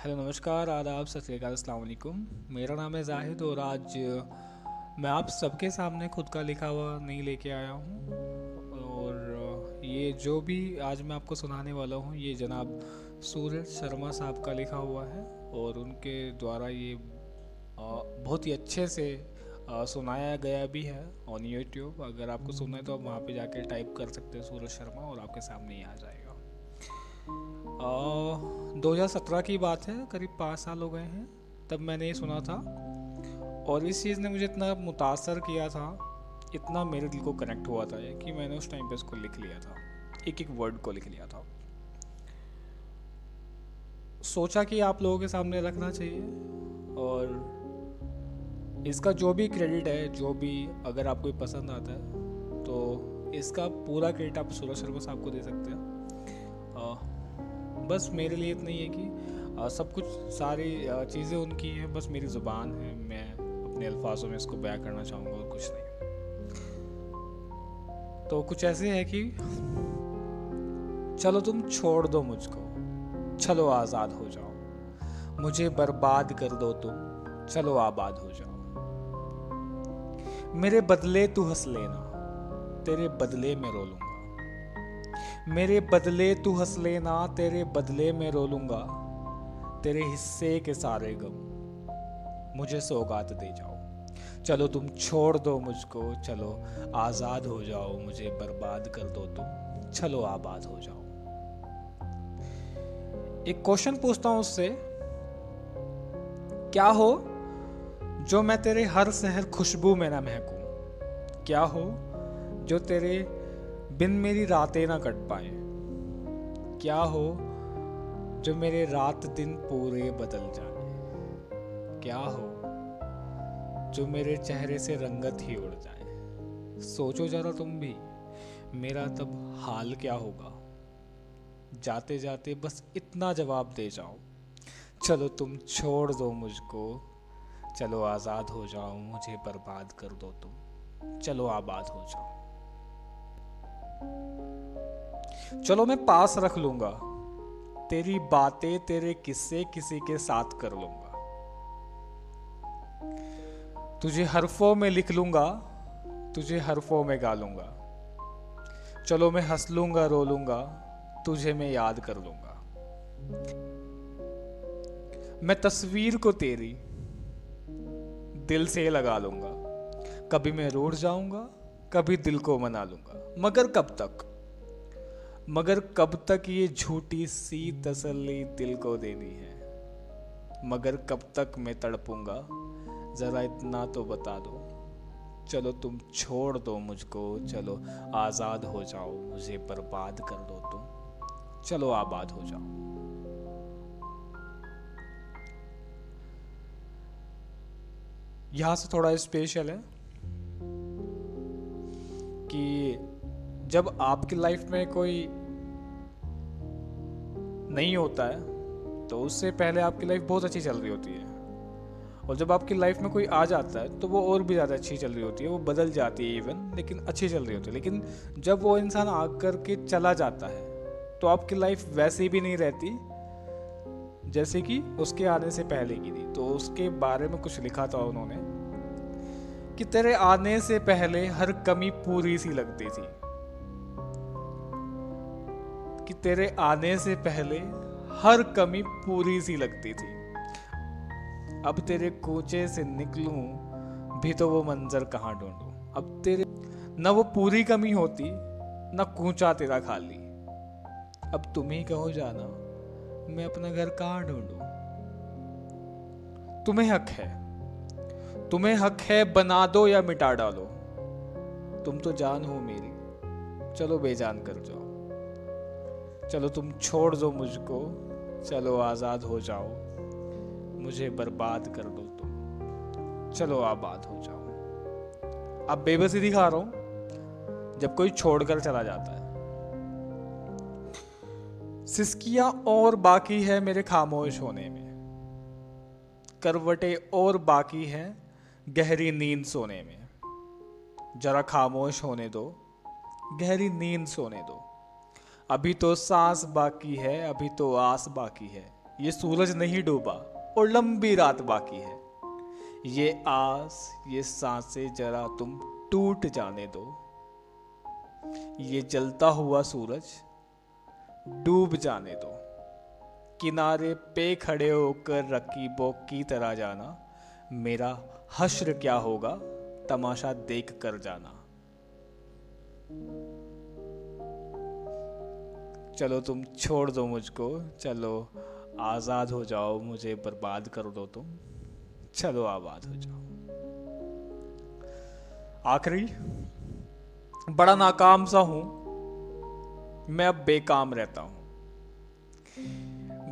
Hello, नमस्कार, आदाब, सत श्रीकाल अस्सलाम वालेकुम। मेरा नाम है जाहिद और आज मैं आप सबके सामने खुद का लिखा हुआ नहीं लेके आया हूँ। और ये जो भी आज मैं आपको सुनाने वाला हूँ, ये जनाब सूरज शर्मा साहब का लिखा हुआ है और उनके द्वारा ये बहुत ही अच्छे से सुनाया गया भी है ऑन यूट्यूब अगर आपको सुनना है तो आप वहाँ पे जाके टाइप कर सकते हैं सूरज शर्मा और आपके सामने ही आ जाएगा। दो हज़ार सत्रह की बात है, करीब पाँच साल हो गए हैं, तब मैंने ये सुना था। और इस चीज़ ने मुझे इतना मुतासर किया था, इतना मेरे दिल को कनेक्ट हुआ था कि मैंने उस टाइम पे इसको लिख लिया था एक एक वर्ड को लिख लिया था। सोचा कि आप लोगों के सामने रखना चाहिए, और इसका जो भी क्रेडिट है, जो भी अगर आपको पसंद आता है तो इसका पूरा क्रेडिट आप सूरज शर्मा साहब को दे सकते हैं। बस मेरे लिए इतना ही है कि आ, सब कुछ सारी चीज़ें उनकी हैं बस मेरी ज़ुबान है मैं अपने अल्फाजों में इसको बयां करना चाहूँगा और कुछ नहीं। तो कुछ ऐसे है कि चलो तुम छोड़ दो मुझको चलो आज़ाद हो जाओ मुझे बर्बाद कर दो तुम चलो आबाद हो जाओ। मेरे बदले तू हंस लेना तेरे बदले में रो लूँगा। मेरे बदले तू हंस लेना, तेरे बदले में रो लूँगा। तेरे हिस्से के सारे गम, मुझे सौगात दे जाओ। चलो तुम छोड़ दो मुझको, चलो आज़ाद हो जाओ, मुझे बर्बाद कर दो तुम। चलो आबाद हो जाओ। एक क्वेश्चन पूछता हूँ उससे, क्या हो जो मैं तेरे हर शहर खुशबू में ना महकूं? क्या हो जो तेरे बिन मेरी रातें ना कट पाए। क्या हो जो मेरे रात दिन पूरे बदल जाए? क्या हो जो मेरे चेहरे से रंगत ही उड़ जाए? सोचो जरा तुम भी, मेरा तब हाल क्या होगा? जाते जाते बस इतना जवाब दे जाओ। चलो तुम छोड़ दो मुझको। चलो आज़ाद हो जाओ, मुझे बर्बाद कर दो तुम। चलो आबाद हो जाओ। चलो मैं पास रख लूँगा। तेरी बातें तेरे किस्से किसी के साथ कर लूँगा। तुझे हरफों में लिख लूँगा, तुझे हरफों में गा लूँगा। चलो मैं हंस लूँगा, रो लूँगा, तुझे मैं याद कर लूँगा। मैं तस्वीर को तेरी दिल से लगा लूँगा। कभी मैं रोड जाऊँगा कभी दिल को मना लूँगा। मगर कब तक? मगर कब तक ये झूठी सी तसल्ली दिल को देनी है? मगर कब तक मैं तड़पूँगा? जरा इतना तो बता दो। चलो तुम छोड़ दो मुझको। चलो आज़ाद हो जाओ। मुझे बर्बाद कर दो तुम। चलो आबाद हो जाओ। यहाँ से थोड़ा स्पेशल है। कि जब आपकी लाइफ में कोई नहीं होता है तो उससे पहले आपकी लाइफ बहुत अच्छी चल रही होती है। और जब आपकी लाइफ में कोई आ जाता है तो वो और भी ज़्यादा अच्छी चल रही होती है, वो बदल जाती है इवन लेकिन अच्छी चल रही होती है। लेकिन जब वो इंसान आकर के चला जाता है तो आपकी लाइफ वैसे भी नहीं रहती, जैसे कि उसके आने से पहले की थी। तो उसके बारे में कुछ लिखा था उन्होंने कि तेरे आने से पहले हर कमी पूरी सी लगती थी। कि तेरे आने से पहले हर कमी पूरी सी लगती थी। अब तेरे कोचे से निकलूं, भी तो वो मंजर कहाँ ढूंढूं। अब तेरे, न वो पूरी कमी होती, न कूचा तेरा खाली। अब तुम ही कहो जाना, मैं अपना घर कहाँ ढूंढूं? तुम्हें हक है। तुम्हें हक है बना दो या मिटा डालो। तुम तो जान हो मेरी। चलो बेजान कर जाओ। चलो तुम छोड़ दो मुझको। चलो आज़ाद हो जाओ। मुझे बर्बाद कर दो तुम। चलो आबाद हो जाओ। अब बेबसी दिखा रहा हूँ। जब कोई छोड़कर चला जाता है। सिस्कियाँ और बाकी है मेरे खामोश होने में। करवटे और बाकी हैं गहरी नींद सोने में। जरा खामोश होने दो। गहरी नींद सोने दो। अभी तो सांस बाकी है, अभी तो आस बाकी है। ये सूरज नहीं डूबा और लंबी रात बाकी है। ये आस, ये साँसें जरा तुम टूट जाने दो। ये जलता हुआ सूरज डूब जाने दो। किनारे पे खड़े होकर रकीबों की तरह जाना। मेरा हश्र क्या होगा? तमाशा देख कर जाना। चलो तुम छोड़ दो मुझको। चलो, आज़ाद हो जाओ। मुझे बर्बाद कर दो तुम। चलो, आबाद हो जाओ। आखिरी, बड़ा नाकाम सा हूँ। मैं अब बेकाम रहता हूँ।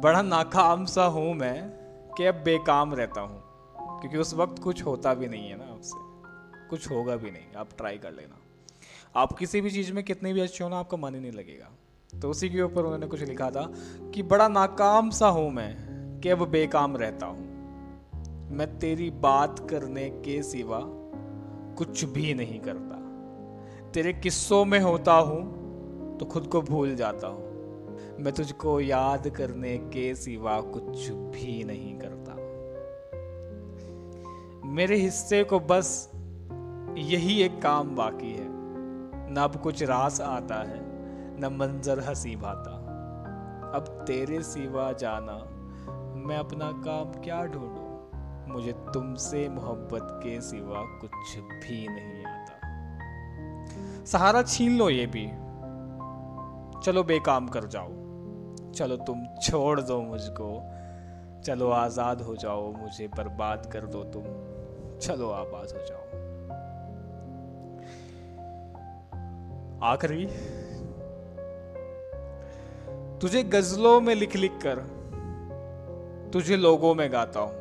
बड़ा नाकाम सा हूँ मैं कि अब बेकाम रहता हूँ। क्योंकि उस वक्त कुछ होता भी नहीं है ना आपसे। कुछ होगा भी नहीं। आप ट्राई कर लेना। आप किसी भी चीज़ में कितने भी अच्छे हो ना, आपका मन ही नहीं लगेगा। तो उसी के ऊपर उन्होंने कुछ लिखा था कि बड़ा नाकाम सा हूँ मैं कि अब बेकाम रहता हूँ। मैं तेरी बात करने के सिवा कुछ भी नहीं करता। तेरे किस्सों में होता हूँ तो खुद को भूल जाता हूँ। मैं तुझको याद करने के सिवा कुछ भी नहीं करता। मेरे हिस्से को बस यही एक काम बाकी है। न अब कुछ रास आता है, न मंजर हसी भाता। अब तेरे सिवा जाना, मैं अपना काम क्या ढूंढूं? मुझे तुमसे मोहब्बत के सिवा कुछ भी नहीं आता। सहारा छीन लो ये भी। चलो बेकाम कर जाओ। चलो तुम छोड़ दो मुझको। चलो आज़ाद हो जाओ, मुझे बर्बाद कर दो तुम। चलो आबाद हो जाओ। आखिरी तुझे गजलों में लिख लिख कर, तुझे लोगों में गाता हूँ।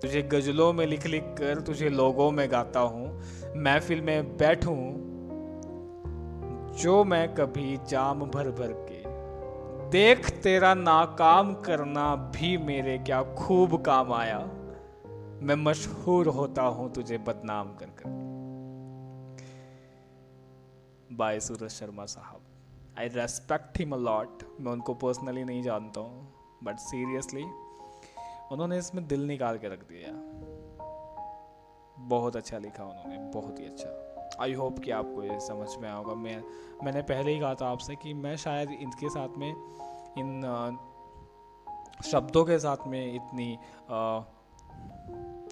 तुझे गजलों में लिख लिख कर, तुझे लोगों में गाता हूँ। महफिल में बैठूं, जो मैं कभी जाम भर भर के। देख तेरा नाकाम करना भी मेरे क्या खूब काम आया। मैं मशहूर होता हूँ तुझे बदनाम कर कर। बाय सूरज शर्मा साहब। आई रेस्पेक्ट हिम अलॉट मैं उनको पर्सनली नहीं जानता हूँ बट सीरियसली उन्होंने इसमें दिल निकाल के रख दिया। बहुत अच्छा लिखा उन्होंने बहुत ही अच्छा। आई होप कि आपको ये समझ में आएगा मैं मैंने पहले ही कहा था आपसे कि मैं शायद इनके साथ में इन शब्दों के साथ में इतनी आ,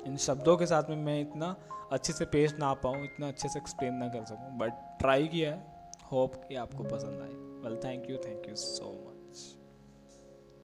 इन शब्दों के साथ में मैं इतना अच्छे से पेश ना पाऊँ, इतना अच्छे से एक्सप्लेन ना कर सकूँ बट ट्राई किया है। होप कि आपको पसंद आए। Well thank you thank you so much